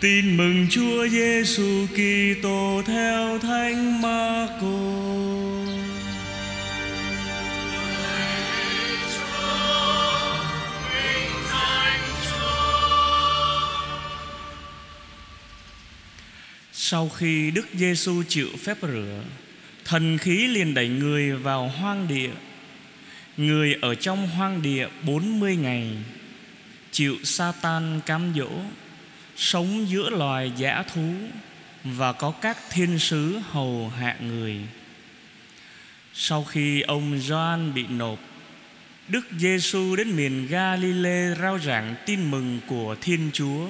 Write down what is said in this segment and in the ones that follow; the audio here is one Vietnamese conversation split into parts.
Tin mừng Chúa Giêsu Kitô theo Thánh Marco. Sau khi Đức Giêsu chịu phép rửa, thần khí liền đẩy người vào hoang địa. Người ở trong hoang địa 40 ngày, chịu Satan cám dỗ, sống giữa loài dã thú và có các thiên sứ hầu hạ người. Sau khi ông Gioan bị nộp, Đức Giêsu đến miền Galilee rao giảng tin mừng của Thiên Chúa.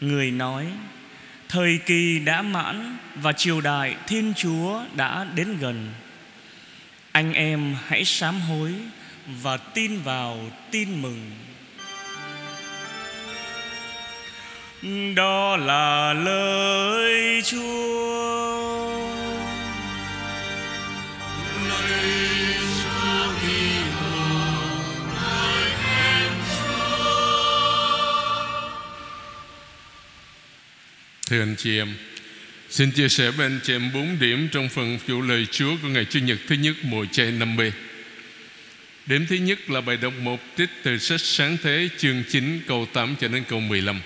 Người nói: Thời kỳ đã mãn và triều đại Thiên Chúa đã đến gần. Anh em hãy sám hối và tin vào tin mừng. Đó là lời Chúa. Thưa anh chị em, xin chia sẻ với anh chị em bốn điểm trong phần phụ lời Chúa của ngày Chủ nhật thứ nhất mùa chay năm B. Điểm thứ nhất là bài đọc một trích từ sách Sáng Thế chương 9 câu 8 cho đến câu 15.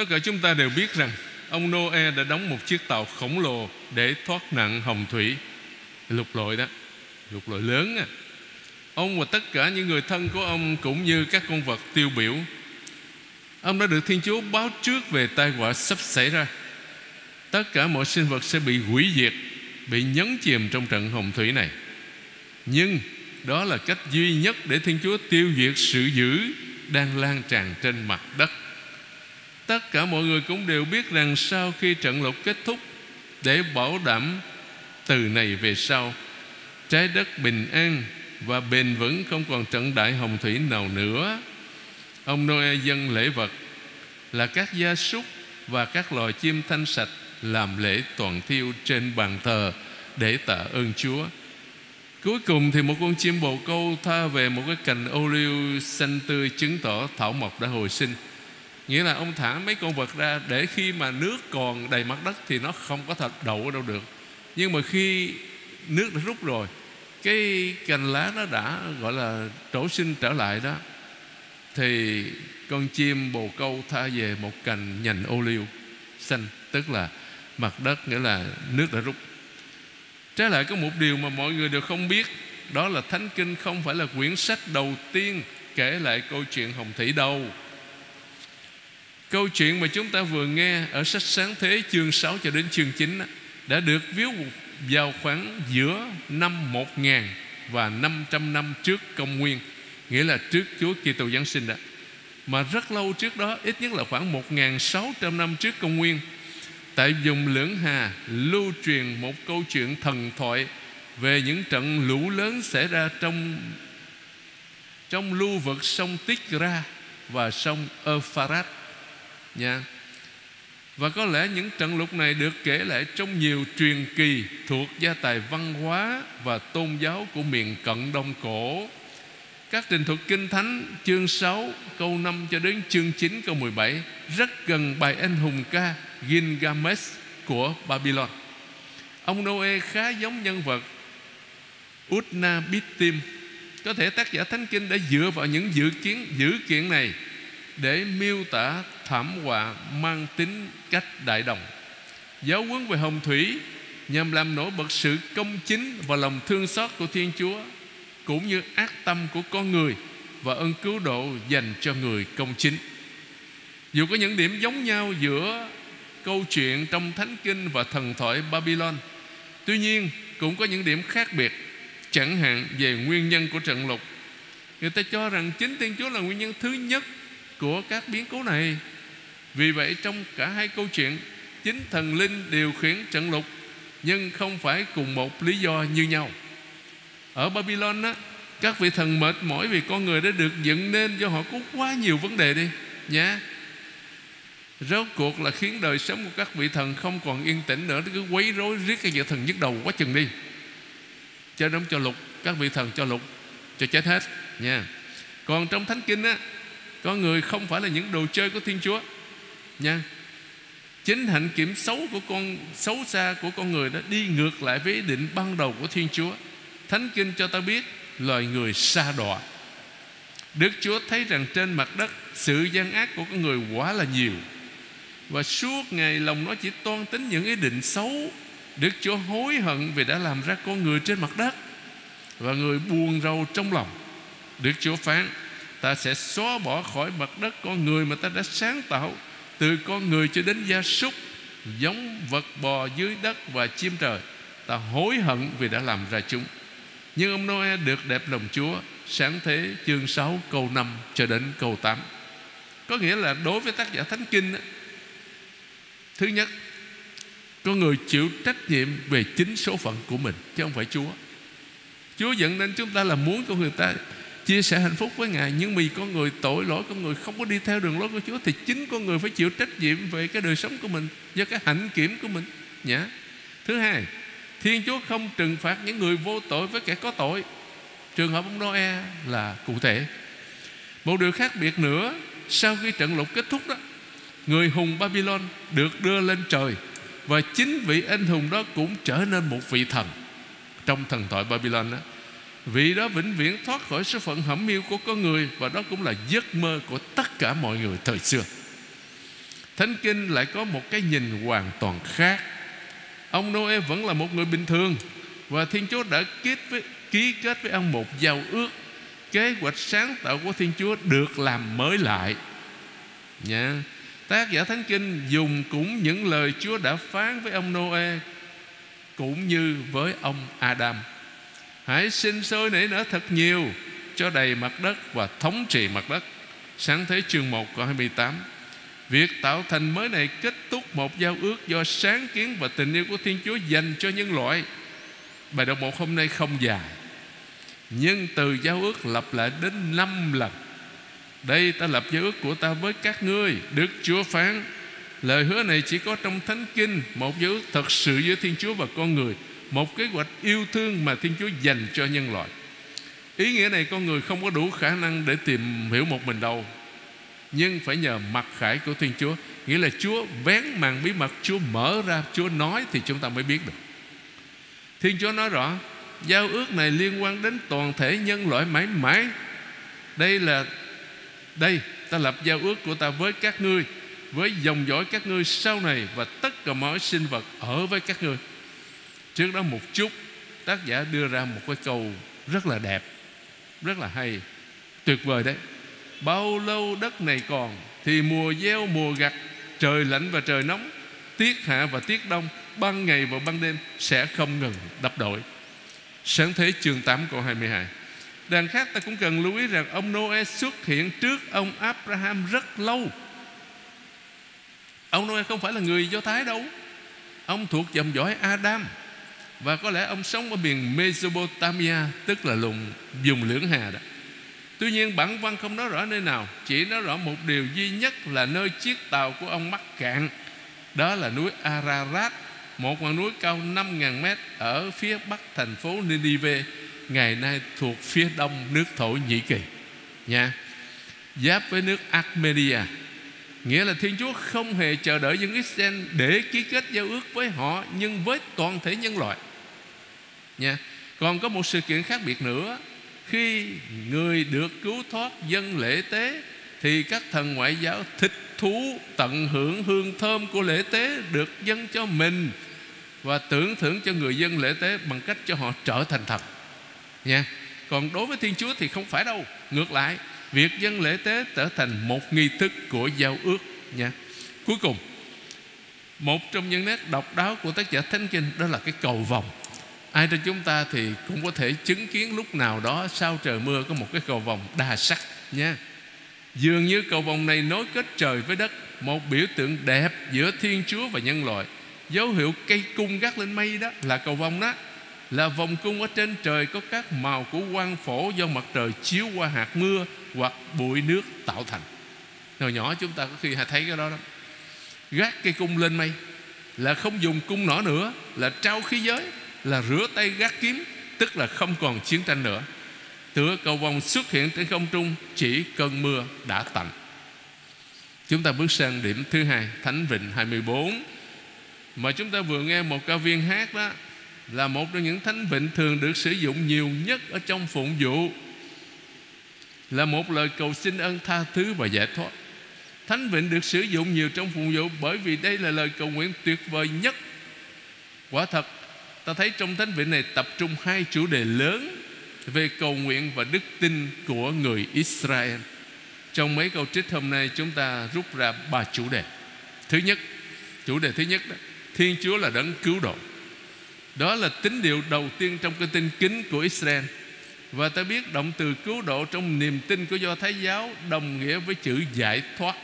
Tất cả chúng ta đều biết rằng ông Noe đã đóng một chiếc tàu khổng lồ để thoát nạn hồng thủy, lục lội đó, lục lội lớn à. Ông và tất cả những người thân của ông cũng như các con vật tiêu biểu. Ông đã được Thiên Chúa báo trước về tai họa sắp xảy ra. Tất cả mọi sinh vật sẽ bị hủy diệt Bị nhấn chìm trong trận hồng thủy này. Nhưng đó là cách duy nhất để Thiên Chúa tiêu diệt sự dữ Đang lan tràn trên mặt đất. Tất cả mọi người cũng đều biết rằng Sau khi trận lụt kết thúc, Để bảo đảm từ này về sau, Trái đất bình an Và bền vững không còn trận đại hồng thủy nào nữa. Ông Noe dân lễ vật Là các gia súc Và các loài chim thanh sạch Làm lễ toàn thiêu trên bàn thờ Để tạ ơn Chúa. Cuối cùng thì một con chim bồ câu Tha về một cái cành ô liu xanh tươi Chứng tỏ thảo mộc đã hồi sinh. Nghĩa là ông thả mấy con vật ra Để khi mà nước còn đầy mặt đất Thì nó không có thật đậu ở đâu được. Nhưng mà khi nước đã rút rồi, Cái cành lá nó đã, gọi là, trổ sinh trở lại đó, thì con chim bồ câu tha về một cành nhành ô liu xanh, tức là mặt đất, nghĩa là nước đã rút. Trái lại có một điều mà mọi người đều không biết, đó là thánh kinh không phải là quyển sách đầu tiên kể lại câu chuyện hồng thủy đâu câu chuyện mà chúng ta vừa nghe ở sách sáng thế, chương 6 cho đến chương 9 đã được viết vào khoảng giữa năm 1000 và 500 năm trước công nguyên, Nghĩa là trước Chúa Kitô Giáng sinh đó. Mà rất lâu trước đó, Ít nhất là khoảng 1.600 năm trước công nguyên, Tại vùng Lưỡng Hà, Lưu truyền một câu chuyện thần thoại Về những trận lũ lớn xảy ra trong Trong lưu vực sông Tigra Và sông Euphrates nha và có lẽ những trận lục này được kể lại trong nhiều truyền kỳ thuộc gia tài văn hóa và tôn giáo của miền cận đông cổ các trình thuật Kinh Thánh, chương 6 câu 5 cho đến chương 9 câu 17 rất gần bài anh hùng ca Gilgamesh của Babylon. Ông Noe khá giống nhân vật Utnapishtim. Có thể tác giả Thánh Kinh đã dựa vào những dự kiến dữ kiện này để miêu tả thảm họa mang tính cách đại đồng. Giáo huấn về hồng thủy nhằm làm nổi bật sự công chính và lòng thương xót của Thiên Chúa cũng như ác tâm của con người và ơn cứu độ dành cho người công chính. Dù có những điểm giống nhau giữa câu chuyện trong Thánh Kinh và thần thoại Babylon, tuy nhiên cũng có những điểm khác biệt, chẳng hạn về nguyên nhân của trận lụt. Người ta cho rằng chính Thiên Chúa là nguyên nhân thứ nhất của các biến cố này. Vì vậy trong cả hai câu chuyện, chính thần linh điều khiển trận lụt nhưng không phải cùng một lý do như nhau. Ở Babylon á Các vị thần mệt mỏi vì con người đã được dựng nên Do họ có quá nhiều vấn đề đi Nhá Rốt cuộc là khiến đời sống của các vị thần Không còn yên tĩnh nữa Cứ quấy rối riết cái vị thần nhức đầu quá chừng đi Cho đóng cho lục Các vị thần cho lục Cho chết hết nha Còn trong Thánh Kinh á con người không phải là những đồ chơi của Thiên Chúa nha chính hạnh kiểm xấu của con, xấu xa của con người đó đi ngược lại với ý định ban đầu của Thiên Chúa. Thánh kinh cho ta biết, loài người xa đọa. Đức Chúa thấy rằng trên mặt đất, sự gian ác của con người quá là nhiều và suốt ngày lòng nó chỉ toan tính những ý định xấu. Đức Chúa hối hận vì đã làm ra con người trên mặt đất và người buồn rầu trong lòng. Đức Chúa phán ta sẽ xóa bỏ khỏi mặt đất con người mà ta đã sáng tạo, từ con người cho đến gia súc, giống vật bò dưới đất và chim trời. Ta hối hận vì đã làm ra chúng. Nhưng ông Noe được đẹp lòng Chúa, sáng thế chương 6 câu 5 cho đến câu 8 có nghĩa là đối với tác giả thánh kinh thứ nhất, con người chịu trách nhiệm về chính số phận của mình, chứ không phải Chúa. Chúa dẫn đến chúng ta là muốn con người ta chia sẻ hạnh phúc với Ngài. Nhưng vì con người tội lỗi, con người không có đi theo đường lối của Chúa, thì chính con người phải chịu trách nhiệm về cái đời sống của mình do cái hạnh kiểm của mình. Nhá. Thứ hai, Thiên Chúa không trừng phạt những người vô tội với kẻ có tội. Trường hợp ông Noe là cụ thể. Một điều khác biệt nữa, sau khi trận lụt kết thúc đó, người hùng Babylon được đưa lên trời và chính vị anh hùng đó cũng trở nên một vị thần trong thần thoại Babylon đó. Vị đó vĩnh viễn thoát khỏi số phận hẩm hiu của con người Và đó cũng là giấc mơ của tất cả mọi người thời xưa. Thánh Kinh lại có một cái nhìn hoàn toàn khác. Ông Noe vẫn là một người bình thường Và Thiên Chúa đã kết với, ký kết với ông một giao ước. Kế hoạch sáng tạo của Thiên Chúa được làm mới lại. Nha. Tác giả Thánh Kinh dùng cũng những lời Chúa đã phán với ông Noe Cũng như với ông Adam. Hãy sinh sôi nảy nở thật nhiều Cho đầy mặt đất và thống trị mặt đất. Sáng thế chương 1 câu 28 Việc tạo thành mới này kết thúc một giao ước Do sáng kiến và tình yêu của Thiên Chúa dành cho nhân loại. Bài đọc một hôm nay không dài, Nhưng từ giao ước lặp lại đến năm lần. Đây ta lập giao ước của ta với các ngươi, Đức Chúa phán. Lời hứa này chỉ có trong Thánh Kinh, Một giao ước thật sự giữa Thiên Chúa và con người một kế hoạch yêu thương mà Thiên Chúa dành cho nhân loại. Ý nghĩa này con người không có đủ khả năng để tìm hiểu một mình đâu. Nhưng phải nhờ mặt khải của Thiên Chúa, Nghĩa là Chúa vén màn bí mật, Chúa mở ra, Chúa nói thì chúng ta mới biết được. Thiên Chúa nói rõ, Giao ước này liên quan đến toàn thể nhân loại mãi mãi. Đây là, Đây, ta lập giao ước của ta với các ngươi, Với dòng dõi các ngươi sau này Và tất cả mọi sinh vật ở với các ngươi. Trước đó một chút, Tác giả đưa ra một cái câu rất là đẹp, Rất là hay, Tuyệt vời đấy. Bao lâu đất này còn Thì mùa gieo mùa gặt, Trời lạnh và trời nóng, Tiết hạ và tiết đông, Ban ngày và ban đêm sẽ không ngừng đập đổi. Sáng thế chương 8 câu 22 Đàn khác ta cũng cần lưu ý rằng Ông Noe xuất hiện trước ông Abraham rất lâu. Ông Noe không phải là người Do Thái đâu. Ông thuộc dòng dõi Adam và có lẽ ông sống ở miền Mesopotamia, Tức là lùng dùng lưỡng hà đó. Tuy nhiên, bản văn không nói rõ nơi nào, Chỉ nói rõ một điều duy nhất Là nơi chiếc tàu của ông mắc cạn. Đó là núi Ararat, Một ngọn núi cao 5.000 mét Ở phía bắc thành phố Nineveh Ngày nay thuộc phía đông nước Thổ Nhĩ Kỳ. Nha, Giáp với nước Armenia. Nghĩa là Thiên Chúa không hề chờ đợi dân Israel Để ký kết giao ước với họ, Nhưng với toàn thể nhân loại nha. Còn có một sự kiện khác biệt nữa. Khi người được cứu thoát dân lễ tế, thì các thần ngoại giáo thích thú tận hưởng hương thơm của lễ tế được dâng cho mình và tưởng thưởng cho người dân lễ tế bằng cách cho họ trở thành thật nha. Còn đối với thiên chúa thì không phải đâu. Ngược lại, việc dân lễ tế trở thành một nghi thức của giao ước. Nha. Cuối cùng, một trong những nét độc đáo của tác giả thánh kinh đó là cái cầu vòng Ai trong chúng ta thì cũng có thể chứng kiến lúc nào đó sau trời mưa có một cái cầu vòng đa sắc nha. Dường như cầu vòng này nối kết trời với đất, một biểu tượng đẹp giữa Thiên Chúa và nhân loại. Dấu hiệu cây cung gác lên mây đó là cầu vòng đó là vòng cung ở trên trời có các màu của quang phổ do mặt trời chiếu qua hạt mưa hoặc bụi nước tạo thành. Hồi nhỏ chúng ta có khi thấy cái đó đó. Gác cây cung lên mây là không dùng cung nỏ nữa là trao khí giới là rửa tay gác kiếm, tức là không còn chiến tranh nữa. Tựa cầu vòng xuất hiện trên không trung, chỉ cơn mưa đã tạnh. Chúng ta bước sang điểm thứ hai, Thánh Vịnh 24 Mà chúng ta vừa nghe một ca viên hát đó, Là một trong những thánh vịnh thường được sử dụng nhiều nhất Ở trong phụng vụ. Là một lời cầu xin ơn tha thứ và giải thoát. Thánh vịnh được sử dụng nhiều trong phụng vụ Bởi vì đây là lời cầu nguyện tuyệt vời nhất. Quả thật Ta thấy trong thánh vịnh này tập trung hai chủ đề lớn Về cầu nguyện và đức tin của người Israel. Trong mấy câu trích hôm nay, Chúng ta rút ra ba chủ đề. Thứ nhất, Chủ đề thứ nhất đó, Thiên Chúa là đấng cứu độ. Đó là tín điều đầu tiên trong cái tin kính của Israel. Và ta biết động từ cứu độ Trong niềm tin của Do Thái giáo Đồng nghĩa với chữ giải thoát.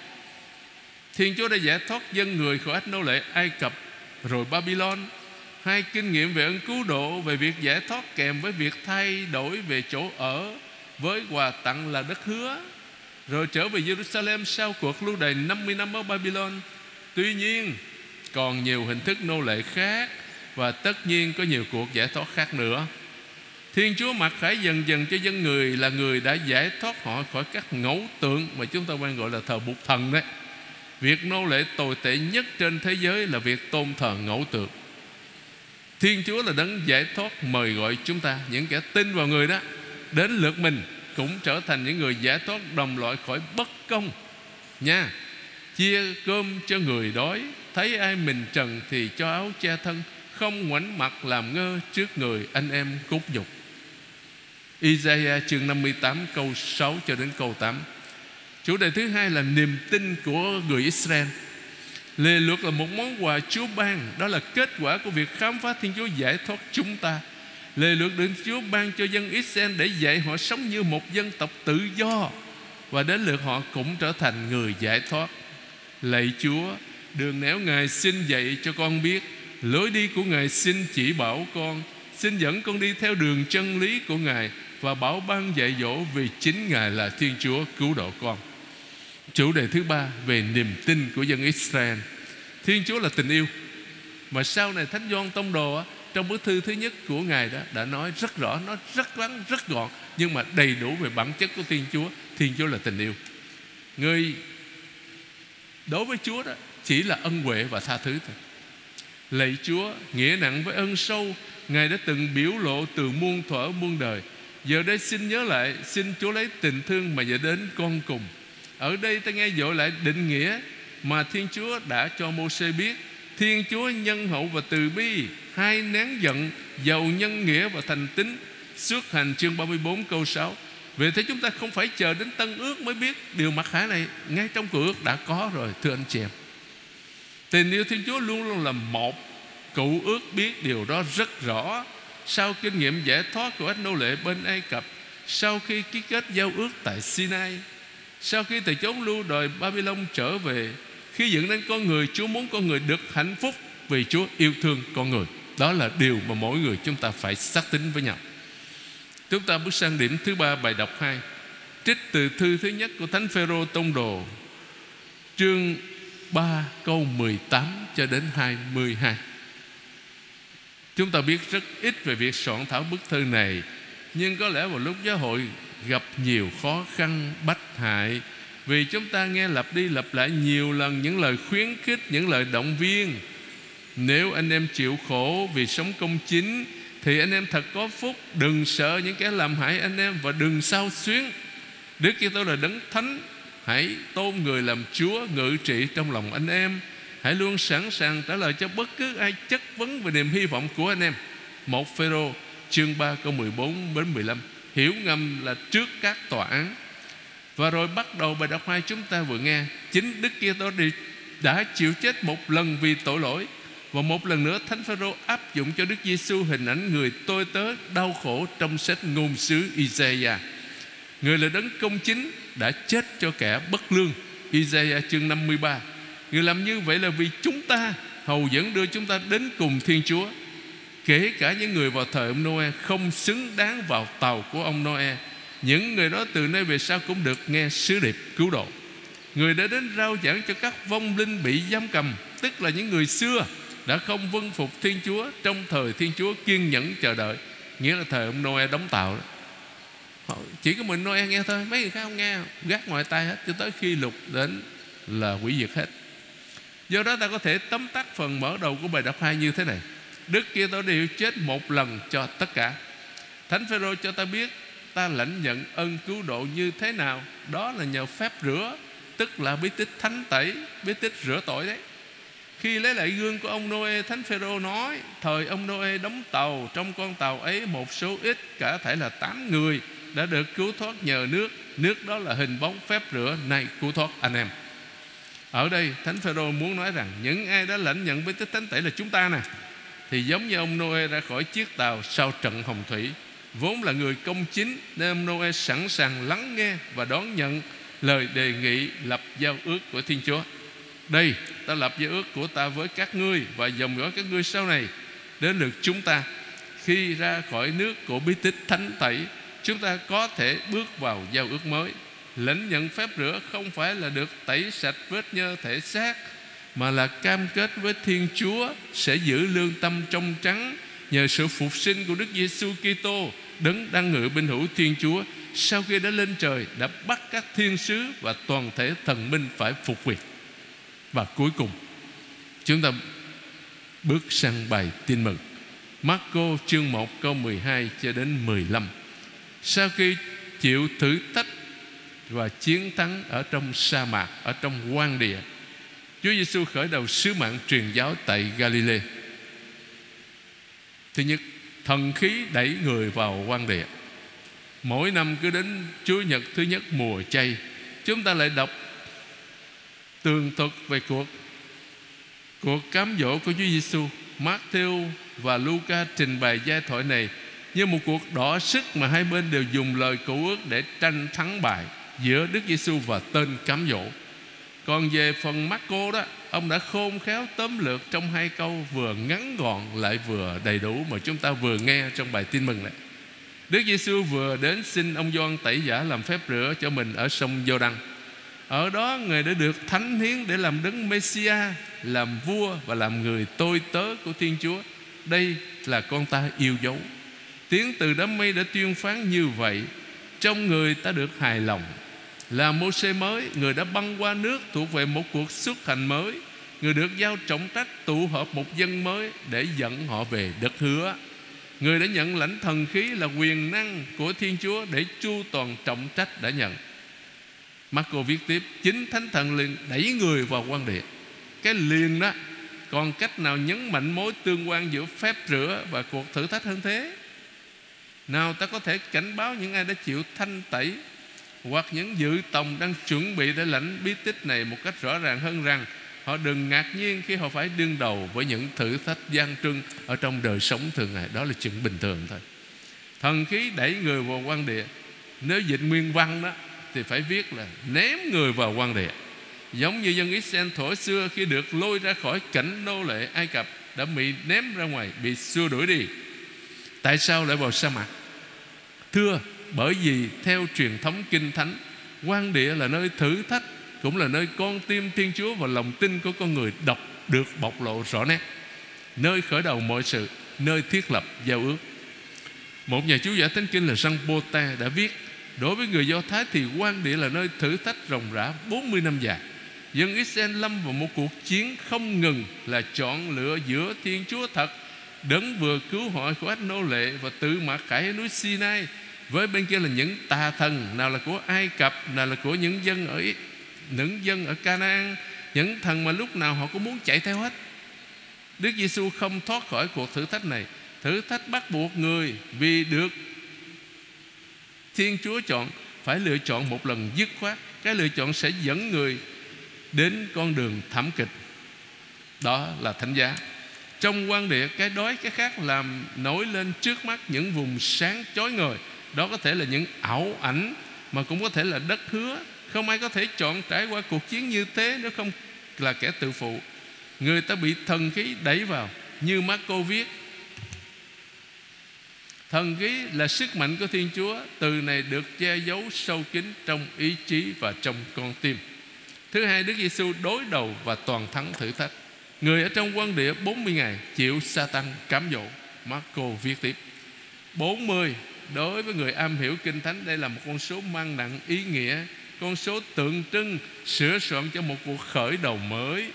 Thiên Chúa đã giải thoát dân người khỏi ách nô lệ Ai Cập, rồi Babylon Hai kinh nghiệm về ơn cứu độ, Về việc giải thoát kèm với việc thay đổi về chỗ ở Với quà tặng là đất hứa. Rồi trở về Jerusalem sau cuộc lưu đày 50 năm ở Babylon. Tuy nhiên, còn nhiều hình thức nô lệ khác Và tất nhiên có nhiều cuộc giải thoát khác nữa. Thiên Chúa mặc khải dần dần cho dân người Là người đã giải thoát họ khỏi các ngẫu tượng Mà chúng ta quen gọi là thờ bụt thần đấy. Việc nô lệ tồi tệ nhất trên thế giới Là việc tôn thờ ngẫu tượng. Thiên Chúa là đấng giải thoát mời gọi chúng ta, Những kẻ tin vào người đó, Đến lượt mình cũng trở thành những người giải thoát đồng loại khỏi bất công. Nha, Chia cơm cho người đói, Thấy ai mình trần thì cho áo che thân, Không ngoảnh mặt làm ngơ trước người anh em cốt nhục. Isaiah chương 58 câu 6 cho đến câu 8 Chủ đề thứ hai là niềm tin của người Israel. Lề luật là một món quà Chúa ban. Đó là kết quả của việc khám phá Thiên Chúa giải thoát chúng ta. Lề luật được Chúa ban cho dân Israel Để dạy họ sống như một dân tộc tự do Và đến lượt họ cũng trở thành người giải thoát. Lạy Chúa, Đường nẻo Ngài xin dạy cho con biết, Lối đi của Ngài xin chỉ bảo con. Xin dẫn con đi theo đường chân lý của Ngài Và bảo ban dạy dỗ Vì chính Ngài là Thiên Chúa cứu độ con. Chủ đề thứ ba về niềm tin của dân Israel. Thiên Chúa là tình yêu. Mà sau này Thánh Doan Tông Đồ Trong bức thư thứ nhất của Ngài đó Đã nói rất rõ, nó rất ngắn, rất gọn Nhưng mà đầy đủ về bản chất của Thiên Chúa. Thiên Chúa là tình yêu. Người đối với Chúa đó Chỉ là ân huệ và tha thứ thôi. Lạy Chúa Nghĩa nặng với ân sâu Ngài đã từng biểu lộ từ muôn thuở muôn đời. Giờ đây xin nhớ lại Xin Chúa lấy tình thương mà dẫn đến con cùng ở đây ta nghe dội lại định nghĩa Mà Thiên Chúa đã cho Môsê biết. Thiên Chúa nhân hậu và từ bi, Hai nén giận, Giàu nhân nghĩa và thành tính Xuất hành chương 34 câu 6 Vì thế chúng ta không phải chờ đến tân ước mới biết Điều mặc khải này. Ngay trong cửa ước đã có rồi, Thưa anh chị em. Tình yêu Thiên Chúa luôn luôn là một Cụ ước biết điều đó rất rõ. Sau kinh nghiệm giải thoát của ách nô lệ bên Ai Cập, Sau khi ký kết giao ước tại Sinai sau khi từ chốn lưu đời Babylon trở về, Khi dựng nên con người, Chúa muốn con người được hạnh phúc Vì Chúa yêu thương con người. Đó là điều mà mỗi người chúng ta phải xác tính với nhau. Chúng ta bước sang điểm thứ ba, bài đọc 2 Trích từ thư thứ nhất của Thánh Phêrô Tông Đồ, Chương 3 câu 18 cho đến 22 Chúng ta biết rất ít về việc soạn thảo bức thư này, Nhưng có lẽ vào lúc giáo hội gặp nhiều khó khăn, bách hại. Vì chúng ta nghe lặp đi lặp lại nhiều lần những lời khuyến khích, những lời động viên. Nếu anh em chịu khổ vì sống công chính, thì anh em thật có phúc. Đừng sợ những kẻ làm hại anh em và đừng sao xuyến. Đức Kitô là đấng thánh. Hãy tôn người làm Chúa, ngự trị trong lòng anh em. Hãy luôn sẵn sàng trả lời cho bất cứ ai chất vấn về niềm hy vọng của anh em. Một Phêrô, chương 3 câu 14 đến 15 hiểu ngầm là trước các tòa án và rồi bắt đầu bài đọc hai chúng ta vừa nghe chính Đức Kitô đi, đã chịu chết một lần vì tội lỗi và một lần nữa, Thánh Phêrô áp dụng cho Đức Giêsu hình ảnh người tôi tớ đau khổ trong sách ngôn sứ Isaiah. Người là đấng công chính đã chết cho kẻ bất lương. Isaiah chương 53. Người làm như vậy là vì chúng ta, hầu dẫn đưa chúng ta đến cùng Thiên Chúa Kể cả những người vào thời ông Noe Không xứng đáng vào tàu của ông Noe, Những người đó từ nay về sau Cũng được nghe sứ điệp cứu độ. Người đã đến rao giảng cho các vong linh bị giam cầm, Tức là những người xưa, Đã không vâng phục Thiên Chúa Trong thời Thiên Chúa kiên nhẫn chờ đợi, Nghĩa là thời ông Noe đóng tàu đó. Chỉ có mình Noe nghe thôi, Mấy người khác không nghe, Gác ngoài tay hết, Cho tới khi lục đến là hủy diệt hết. Do đó ta có thể tóm tắt phần mở đầu của bài đọc 2 như thế này. Đức kia tôi đều chết một lần cho tất cả. Thánh Phêrô cho ta biết, ta lãnh nhận ân cứu độ như thế nào. Đó là nhờ phép rửa, Tức là bí tích thánh tẩy, Bí tích rửa tội đấy. Khi lấy lại gương của ông Noe, Thánh Phêrô nói, Thời ông Noe đóng tàu, Trong con tàu ấy một số ít Cả thể là 8 người Đã được cứu thoát nhờ nước. Nước đó là hình bóng phép rửa Này cứu thoát anh em. Ở đây, Thánh Phêrô muốn nói rằng, Những ai đã lãnh nhận bí tích thánh tẩy là chúng ta nè. Thì giống như ông Noe ra khỏi chiếc tàu Sau trận hồng thủy, Vốn là người công chính, Nên ông Noe sẵn sàng lắng nghe Và đón nhận lời đề nghị lập giao ước của Thiên Chúa. Đây, ta lập giao ước của ta với các ngươi Và dòng dõi các ngươi sau này, Đến được chúng ta. Khi ra khỏi nước của bí tích thánh tẩy, Chúng ta có thể bước vào giao ước mới. Lãnh nhận phép rửa không phải là được tẩy sạch vết nhơ thể xác mà là cam kết với Thiên Chúa Sẽ giữ lương tâm trong trắng Nhờ sự phục sinh của Đức Giêsu Kitô Đấng đang ngự bên hữu Thiên Chúa Sau khi đã lên trời, Đã bắt các thiên sứ Và toàn thể thần minh phải phục việc và cuối cùng, Chúng ta bước sang bài tin mừng. Marco chương 1 câu 12 cho đến 15 Sau khi chịu thử thách Và chiến thắng ở trong sa mạc, Ở trong quan địa Chúa Giêsu khởi đầu sứ mạng truyền giáo tại Galilee Thứ nhất, Thần khí đẩy người vào quan địa Mỗi năm cứ đến Chúa Nhật thứ nhất mùa chay, Chúng ta lại đọc tường thuật về cuộc cuộc cám dỗ của Chúa Giêsu. Matthew và Luca trình bày giai thoại này như một cuộc đỏ sức mà hai bên đều dùng lời cầu ước để tranh thắng bại giữa Đức Giêsu và tên cám dỗ. Còn về phần Marco đó, ông đã khôn khéo tóm lược trong hai câu vừa ngắn gọn lại vừa đầy đủ mà chúng ta vừa nghe trong bài tin mừng này. Đức Giêsu vừa đến xin ông Gioan tẩy giả làm phép rửa cho mình ở sông Giô Đăng. Ở đó Người đã được thánh hiến để làm đấng Messia Làm vua và làm người tôi tớ của Thiên Chúa Đây là con ta yêu dấu Tiếng từ đám mây đã tuyên phán như vậy Trong người ta được hài lòng là mô xê mới, Người đã băng qua nước thuộc về một cuộc xuất hành mới. Người được giao trọng trách tụ hợp một dân mới Để dẫn họ về đất hứa. Người đã nhận lãnh thần khí là quyền năng của Thiên Chúa Để chu toàn trọng trách đã nhận. Marco viết tiếp, Chính Thánh Thần liền đẩy người vào quan địa. Cái liền đó, Còn cách nào nhấn mạnh mối tương quan Giữa phép rửa và cuộc thử thách hơn thế? Nào ta có thể cảnh báo những ai đã chịu thanh tẩy hoặc những dự tòng đang chuẩn bị Để lãnh bí tích này một cách rõ ràng hơn rằng, Họ đừng ngạc nhiên khi họ phải đương đầu Với những thử thách gian trưng Ở trong đời sống thường ngày. Đó là chuyện bình thường thôi. Thần khí đẩy người vào quan địa. Nếu dịch nguyên văn đó, thì phải viết là ném người vào quan địa. Giống như dân Israel thổ xưa khi được lôi ra khỏi cảnh nô lệ Ai Cập đã bị ném ra ngoài, bị xua đuổi đi. Tại sao lại vào sa mạc? Thưa bởi vì theo truyền thống kinh thánh, quan địa là nơi thử thách, cũng là nơi con tim thiên chúa và lòng tin của con người đọc được bộc lộ rõ nét. Nơi khởi đầu mọi sự, nơi thiết lập giao ước. Một nhà chú giải thánh kinh là Jean Botin đã viết, Đối với người Do Thái thì quan địa là nơi thử thách ròng rã 40 năm dài. Dân Israel lâm vào một cuộc chiến không ngừng Là chọn lựa giữa Thiên Chúa thật, Đấng vừa cứu họ khỏi nô lệ Và tự mặc khải núi Sinai với bên kia là những tà thần, Nào là của Ai Cập, Nào là của những dân ở những dân ở Canaan, Những thần mà lúc nào họ cũng muốn chạy theo hết. Đức Giêsu không thoát khỏi cuộc thử thách này. Thử thách bắt buộc người Vì được Thiên Chúa chọn, phải lựa chọn một lần dứt khoát. Cái lựa chọn sẽ dẫn người đến con đường thảm kịch. Đó là thánh giá. Trong quan địa, cái đói, cái khác làm nổi lên trước mắt những vùng sáng chói ngời. Đó có thể là những ảo ảnh, Mà cũng có thể là đất hứa. Không ai có thể chọn trải qua cuộc chiến như thế Nếu không là kẻ tự phụ. Người ta bị thần khí đẩy vào, Như Marco viết Thần khí là sức mạnh của Thiên Chúa, Từ này được che giấu sâu kín Trong ý chí và trong con tim. Thứ hai, Đức Giêsu đối đầu Và toàn thắng thử thách. Người ở trong quan địa 40 ngày Chịu Satan cám dỗ. Marco viết tiếp 40 Đối với người am hiểu Kinh Thánh, Đây là một con số mang nặng ý nghĩa, con số tượng trưng, sửa soạn cho một cuộc khởi đầu mới.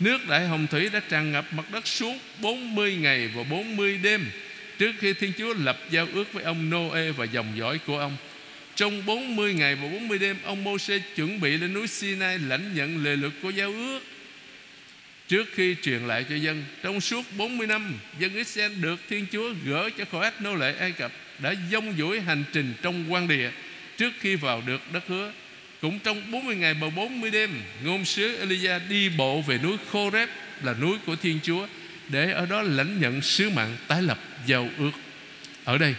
Nước đại hồng thủy đã tràn ngập mặt đất suốt 40 ngày và 40 đêm Trước khi Thiên Chúa lập giao ước với ông Noe và dòng dõi của ông. Trong 40 ngày và 40 đêm, Ông Moses chuẩn bị lên núi Sinai lãnh nhận lề luật của giao ước Trước khi truyền lại cho dân. Trong suốt 40 năm, Dân Israel được Thiên Chúa gỡ cho khỏi ách nô lệ Ai Cập. Đã dông dũi hành trình trong quan địa Trước khi vào được đất hứa. Cũng trong 40 ngày và 40 đêm, Ngôn sứ Elia đi bộ về núi Khoreb, Là núi của Thiên Chúa, Để ở đó lãnh nhận sứ mạng tái lập giao ước. Ở đây,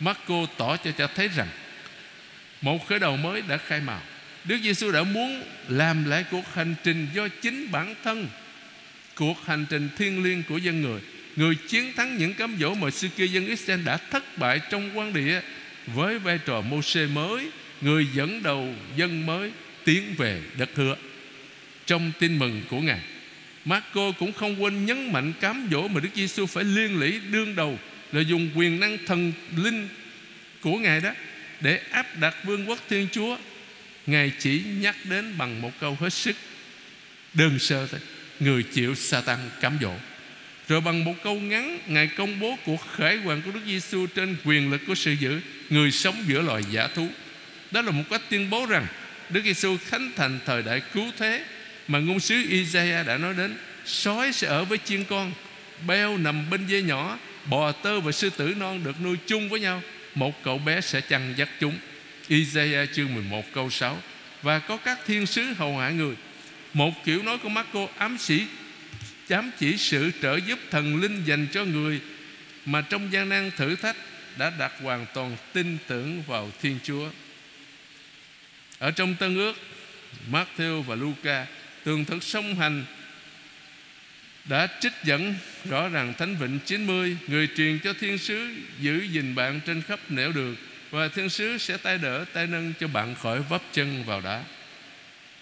Marco tỏ cho cha thấy rằng, Một khởi đầu mới đã khai mào. Đức Giêsu đã muốn làm lại cuộc hành trình do chính bản thân, Cuộc hành trình thiên liêng của dân người. Người chiến thắng những cám dỗ mà xưa kia dân Israel đã thất bại trong quan địa Với vai trò mô xê mới người dẫn đầu dân mới tiến về đất hứa trong tin mừng của ngài Marco cũng không quên nhấn mạnh cám dỗ mà Đức Giêsu phải liên lỉ đương đầu là dùng quyền năng thần linh của ngài đó để áp đặt vương quốc Thiên Chúa. Ngài chỉ nhắc đến bằng một câu hết sức đơn sơ thôi, người chịu Satan cám dỗ. Rồi bằng một câu ngắn, Ngài công bố cuộc khải hoàn của Đức Giêsu trên quyền lực của sự dữ Người sống giữa loài giả thú. Đó là một cách tuyên bố rằng Đức Giêsu khánh thành thời đại cứu thế mà ngôn sứ Isaiah đã nói đến. Sói sẽ ở với chiên con, beo nằm bên dê nhỏ, bò tơ và sư tử non được nuôi chung với nhau. Một cậu bé sẽ chăn dắt chúng. Isaiah chương 11 câu 6 và có các thiên sứ hầu hạ người. Một kiểu nói của Marco, ám sĩ chám chỉ sự trợ giúp thần linh dành cho người mà trong gian nan thử thách đã đặt hoàn toàn tin tưởng vào Thiên Chúa. Ở trong Tân ước Matthew và Luca tường thuật song hành đã trích dẫn rõ ràng Thánh Vịnh 90 Người truyền cho thiên sứ giữ gìn bạn trên khắp nẻo đường Và thiên sứ sẽ tay đỡ tay nâng cho bạn khỏi vấp chân vào đá.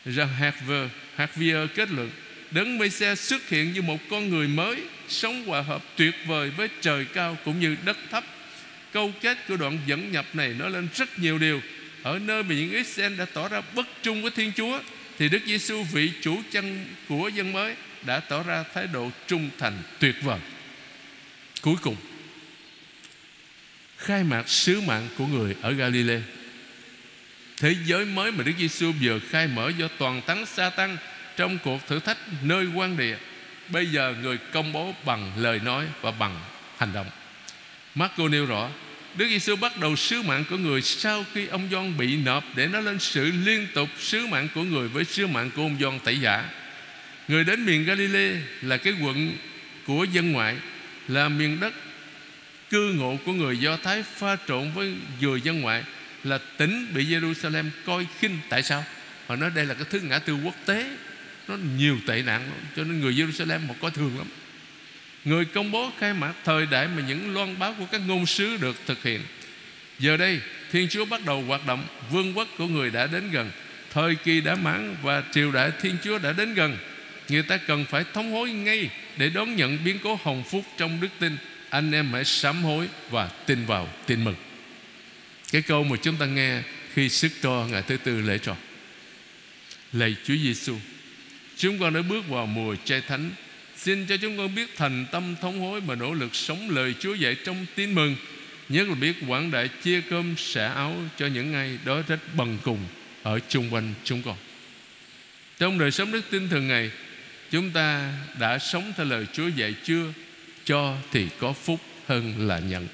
Jean Harver, Harvier kết luận Đấng mê xe xuất hiện như một con người mới, Sống hòa hợp tuyệt vời với trời cao cũng như đất thấp Câu kết của đoạn dẫn nhập này nói lên rất nhiều điều ở nơi mà những Israel đã tỏ ra bất trung với Thiên Chúa, thì Đức Giêsu vị chủ chân của dân mới đã tỏ ra thái độ trung thành tuyệt vời. Cuối cùng, khai mạc sứ mạng của người ở Galilee. Thế giới mới mà Đức Giêsu vừa khai mở do toàn thắng sa tăng trong cuộc thử thách nơi quan địa. Bây giờ người công bố bằng lời nói và bằng hành động. Marco nêu rõ Đức Giêsu bắt đầu sứ mạng của người sau khi ông Gioan bị nộp để nó lên sự liên tục sứ mạng của người với sứ mạng của ông Gioan tẩy giả. Người đến miền Galilee là cái quận của dân ngoại, là miền đất cư ngụ của người Do Thái pha trộn với người dân ngoại là tỉnh bị Jerusalem coi khinh tại sao? Họ nói đây là cái thứ ngã tư quốc tế nó nhiều tệ nạn cho nên người Jerusalem một coi thường lắm. Người công bố khai mạc thời đại mà những loan báo của các ngôn sứ được thực hiện. Giờ đây, Thiên Chúa bắt đầu hoạt động, Vương quốc của người đã đến gần, Thời kỳ đã mãn và triều đại Thiên Chúa đã đến gần. Người ta cần phải thống hối ngay Để đón nhận biến cố hồng phúc trong đức tin. Anh em hãy sám hối và tin vào tin mừng. Cái câu mà chúng ta nghe Khi sức cho ngày thứ tư lễ tròn Lạy Chúa Giêsu Chúng con đã bước vào mùa chay thánh. Xin cho chúng con biết thành tâm thống hối Mà nỗ lực sống lời Chúa dạy trong tin mừng. Nhất là biết quảng đại chia cơm, xả áo Cho những ai đó rất bằng cùng Ở chung quanh chúng con. Trong đời sống đức tin thường ngày, Chúng ta đã sống theo lời Chúa dạy chưa? Cho thì có phúc hơn là nhận.